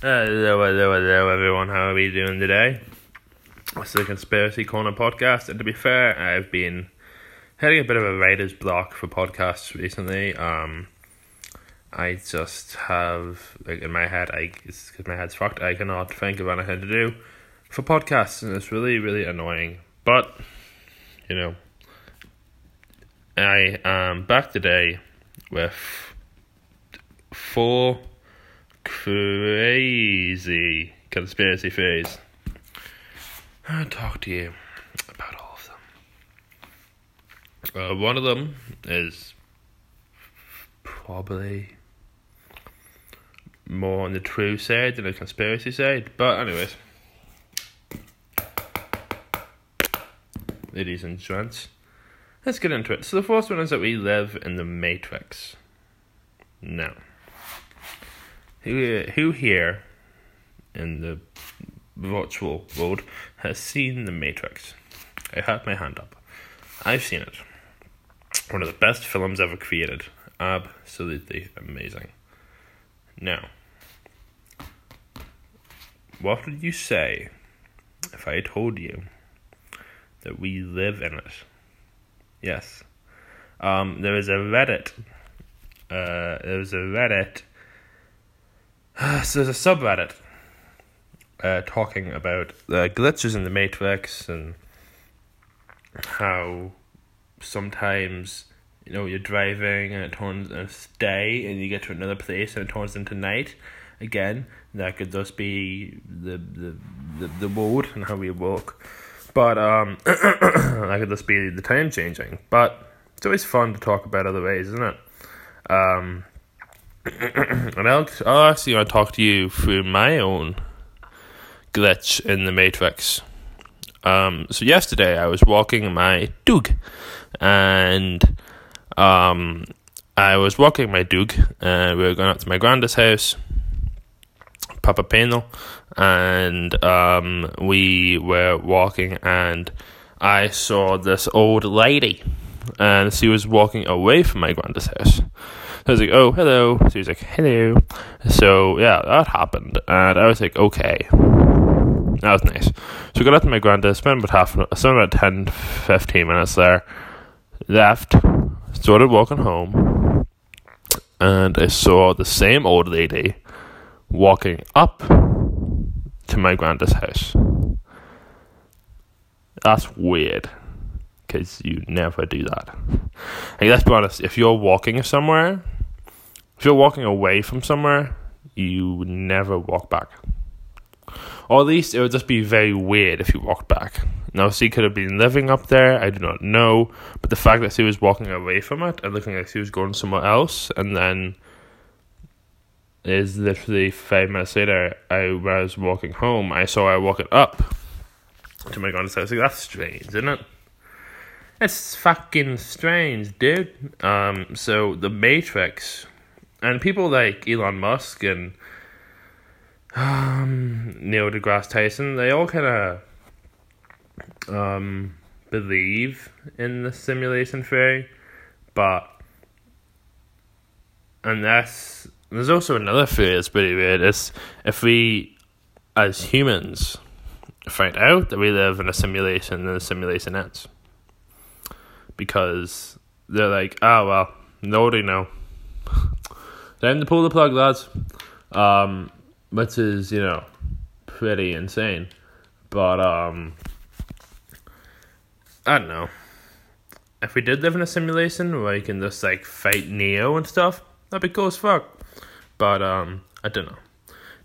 Hello, hello, hello, everyone. How are we doing today? It's the Conspiracy Corner podcast, and to be fair, I've been hitting a bit of a writer's block for podcasts recently. Um, I just have like in my head, I because my head's fucked. I cannot think of anything to do for podcasts, and it's really, really annoying. But you know, I am back today with four crazy conspiracy theories. I'll talk to you about all of them. Uh, one of them is probably more on the true side than the conspiracy side, but anyways. Ladies and gents, let's get into it. So the first one is that we live in the Matrix. Now, who who here in the virtual world has seen the Matrix? I have my hand up. I've seen it. One of the best films ever created. Absolutely amazing. Now, what would you say if I told you that we live in it? Yes. Um, there is a Reddit. Uh, there was a Reddit. so there's a subreddit uh, talking about the glitches in the Matrix and how sometimes you know you're driving and it turns it's day and you get to another place and it turns into night again. That could just be the the the, the mode and how we walk. But um that could just be the time changing. But it's always fun to talk about other ways isn't it? Um and I'll, I'll actually want to talk to you through my own glitch in the Matrix. Um, so yesterday I was walking my dog, and um, I was walking my dog, and we were going up to my granddad's house, Papa Peno, and um, we were walking, and I saw this old lady, and she was walking away from my granddad's house. I was like, oh, hello. So he's like, hello. So, yeah, that happened. And I was like, okay. That was nice. So we got up to my granddad, spent about half, spent about 10, 15 minutes there. Left, started walking home. And I saw the same old lady walking up to my granddad's house. That's weird because you never do that. Like, let's be honest, if you're walking somewhere, if you're walking away from somewhere, you never walk back. Or at least it would just be very weird if you walked back. Now, she could have been living up there, I do not know, but the fact that she was walking away from it and looking like she was going somewhere else, and then is literally five minutes later, I was walking home, I saw her walking up to my granddad's house. Like, that's strange, isn't it? It's fucking strange, dude. Um, so the Matrix, and people like Elon Musk and um, Neil deGrasse Tyson, they all kind of um, believe in the simulation theory, but unless there's also another theory that's pretty weird. Is if we, as humans, find out that we live in a simulation, then the simulation ends because they're like, oh well, nobody know. Time to pull the plug, lads. Um, which is you know pretty insane, but um, I don't know. If we did live in a simulation where you can just like fight Neo and stuff, that'd be cool as fuck. But um, I don't know.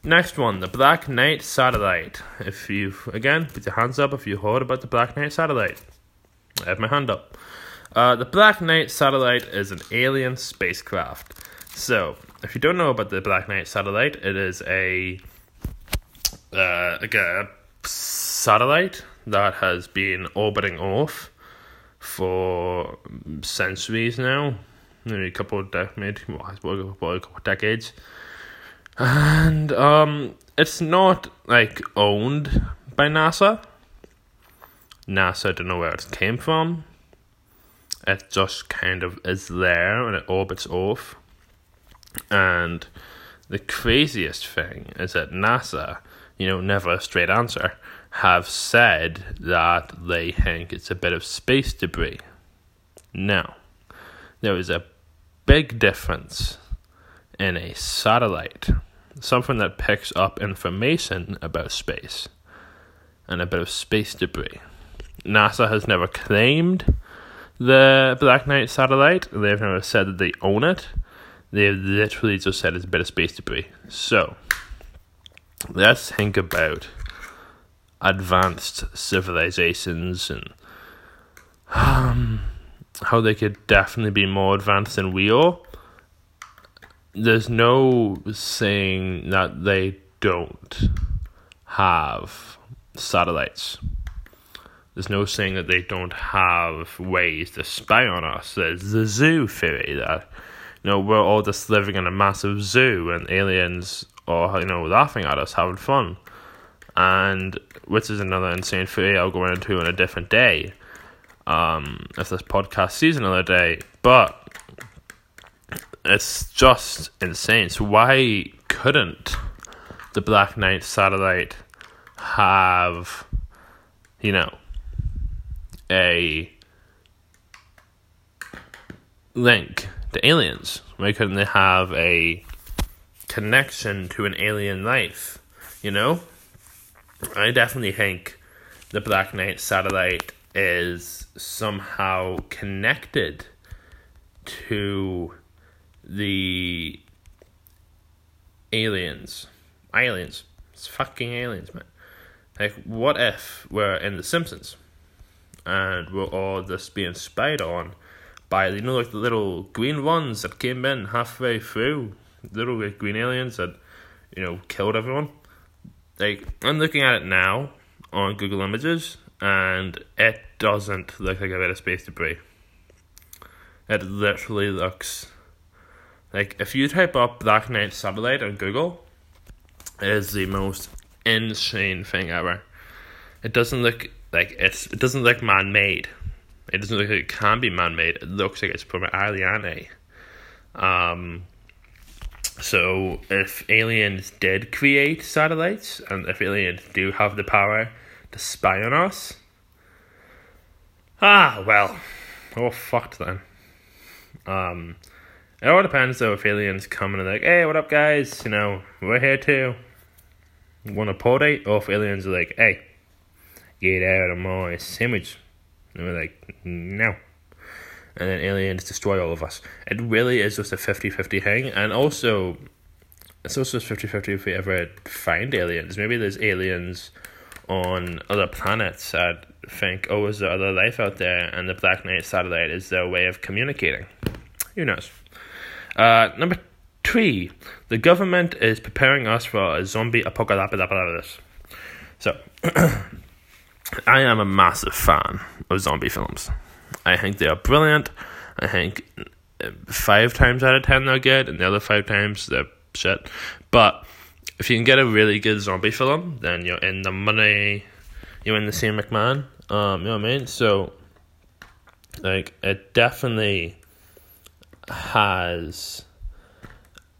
Next one, the Black Knight satellite. If you've, again put your hands up if you heard about the Black Knight satellite. I have my hand up. Uh, the Black Knight satellite is an alien spacecraft. So, if you don't know about the Black Knight satellite, it is a uh, like a satellite that has been orbiting Earth for centuries now, maybe a couple of de- maybe, well, a couple of decades, and um, it's not like owned by NASA. NASA don't know where it came from it just kind of is there and it orbits off. And the craziest thing is that NASA, you know, never a straight answer, have said that they think it's a bit of space debris. Now, there is a big difference in a satellite, something that picks up information about space, and a bit of space debris. NASA has never claimed the Black Knight satellite. They've never said that they own it. They've literally just said it's a bit of space debris. So, let's think about advanced civilizations and um, how they could definitely be more advanced than we are. There's no saying that they don't have satellites. There's no saying that they don't have ways to spy on us. There's the zoo theory that you know we're all just living in a massive zoo and aliens are you know laughing at us, having fun, and which is another insane theory I'll go into in a different day. Um, if this podcast sees another day, but it's just insane. So why couldn't the Black Knight satellite have, you know, a link to aliens? Why couldn't they have a connection to an alien life? You know? I definitely think the Black Knight satellite is somehow connected to the aliens. Aliens. It's fucking aliens, man. Like, what if we're in The Simpsons and we're all just being spied on by, you know, like the little green ones that came in halfway through? Little like, green aliens that, you know, killed everyone? Like, I'm looking at it now on Google Images and it doesn't look like a bit of space debris. It literally looks like if you type up Black Knight satellite on Google, it is the most insane thing ever. It doesn't look like it's it doesn't look man made. It doesn't look like it can be man made. It looks like it's from Ariane. Um so if aliens did create satellites and if aliens do have the power to spy on us, ah well, oh fucked then. Um it all depends though if aliens come and like, hey, what up guys? You know, we're here too. Wanna party? Or if aliens are like, hey, get out of my sandwich. And we're like, no. And then aliens destroy all of us. It really is just a 50 50 thing. And also, it's also 50 50 if we ever find aliens. Maybe there's aliens on other planets that think, oh, is there other life out there? And the Black Knight satellite is their way of communicating. Who knows? Uh, number three, the government is preparing us for a zombie apocalypse. So, I am a massive fan of zombie films. I think they are brilliant. I think uh, five times out of ten they're good, and the other five times they're shit. But if you can get a really good zombie film, then you're in the money. You're in the same McMahon. Um, you know what I mean? So, like, it definitely has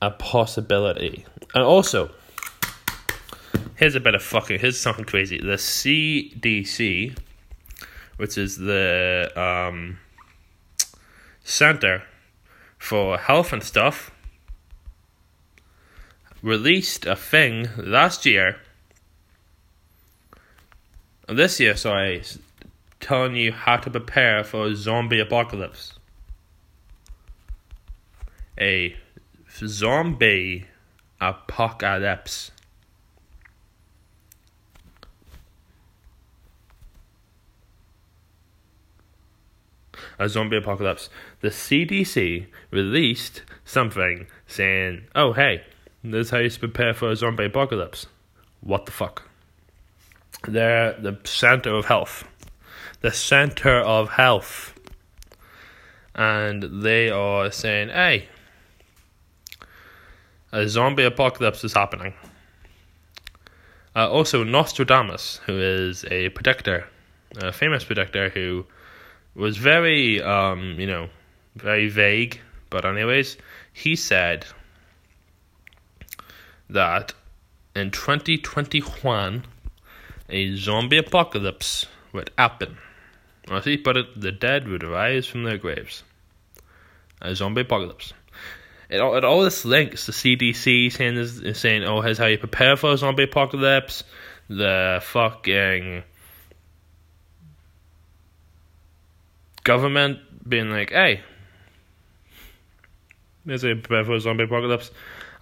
a possibility. And also, here's a bit of fucking, here's something crazy. The CDC, which is the um, Center for Health and Stuff, released a thing last year, this year, sorry, telling you how to prepare for a zombie apocalypse a zombie apocalypse. A zombie apocalypse. The CDC released something saying, oh, hey, this is how you prepare for a zombie apocalypse. What the fuck? They're the center of health. The center of health. And they are saying, hey, a zombie apocalypse is happening. Uh, also, Nostradamus, who is a predictor, a famous predictor who was very, um, you know, very vague, but anyways, he said that in 2021, a zombie apocalypse would happen. As he put it, the dead would rise from their graves. A zombie apocalypse. It all, it all this links the CDC saying saying, oh, here's how you prepare for a zombie apocalypse. The fucking government being like, hey, there's a prepare a zombie apocalypse.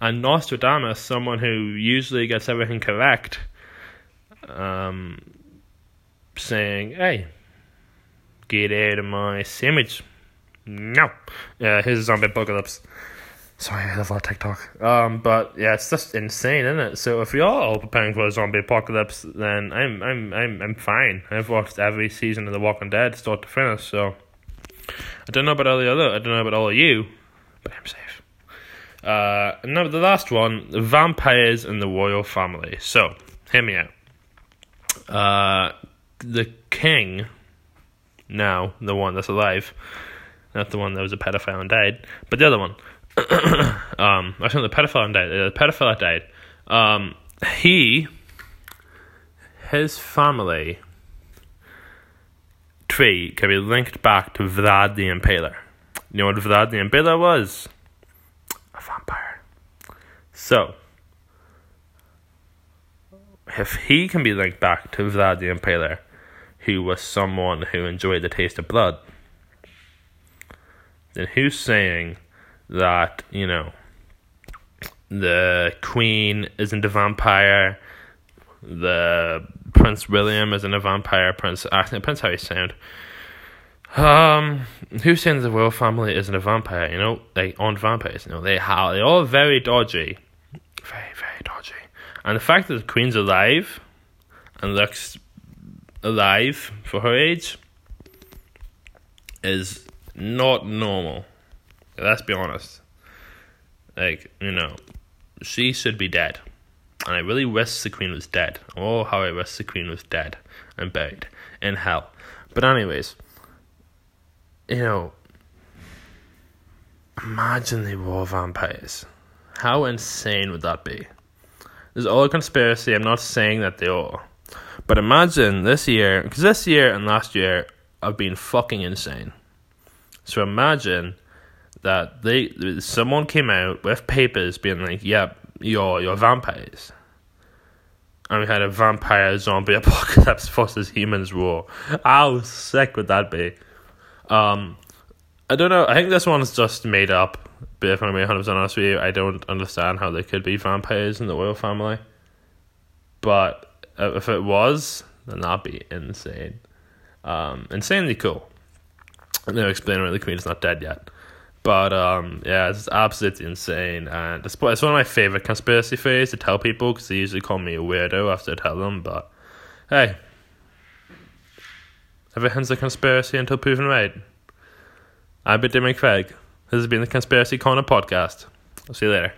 And Nostradamus, someone who usually gets everything correct, um, saying, hey, get out of my sandwich. No. Yeah, here's a zombie apocalypse. Sorry, I have a lot of TikTok. Um, but yeah, it's just insane, isn't it? So if we are preparing for a zombie apocalypse, then I'm I'm I'm I'm fine. I've watched every season of The Walking Dead start to finish, so I don't know about all the other I don't know about all of you, but I'm safe. Uh now the last one, vampires and the royal family. So, hear me out. Uh the king now, the one that's alive, not the one that was a pedophile and died, but the other one um, I think the pedophile died. The pedophile died. Um, he, his family tree can be linked back to Vlad the Impaler. You know what Vlad the Impaler was? A vampire. So, if he can be linked back to Vlad the Impaler, who was someone who enjoyed the taste of blood, then who's saying that you know the Queen isn't a vampire, the Prince William isn't a vampire, Prince actually Prince Harry sound. Um, who's saying the royal family isn't a vampire? You know, they aren't vampires. You know, they how they all very dodgy, very very dodgy. And the fact that the Queen's alive and looks alive for her age is not normal. Let's be honest. Like, you know, she should be dead. And I really wish the Queen was dead. Oh, how I wish the Queen was dead and buried in hell. But, anyways, you know, imagine they were vampires. How insane would that be? There's all a conspiracy. I'm not saying that they are. But imagine this year, because this year and last year have been fucking insane. So imagine that they someone came out with papers being like, "Yep, you're you're vampires." And we had a vampire zombie apocalypse versus humans war. How sick would that be? Um, I don't know. I think this one's just made up. But if I'm being 100% honest with you, I don't understand how there could be vampires in the royal family. But if it was, then that'd be insane. Um, insanely cool. And they're explaining why the queen's not dead yet. But um, yeah, it's absolutely insane, and it's, it's one of my favorite conspiracy theories to tell people because they usually call me a weirdo after I tell them. But hey, everything's a conspiracy until proven right. I've been Dimmy Craig. This has been the Conspiracy Corner podcast. I'll see you later.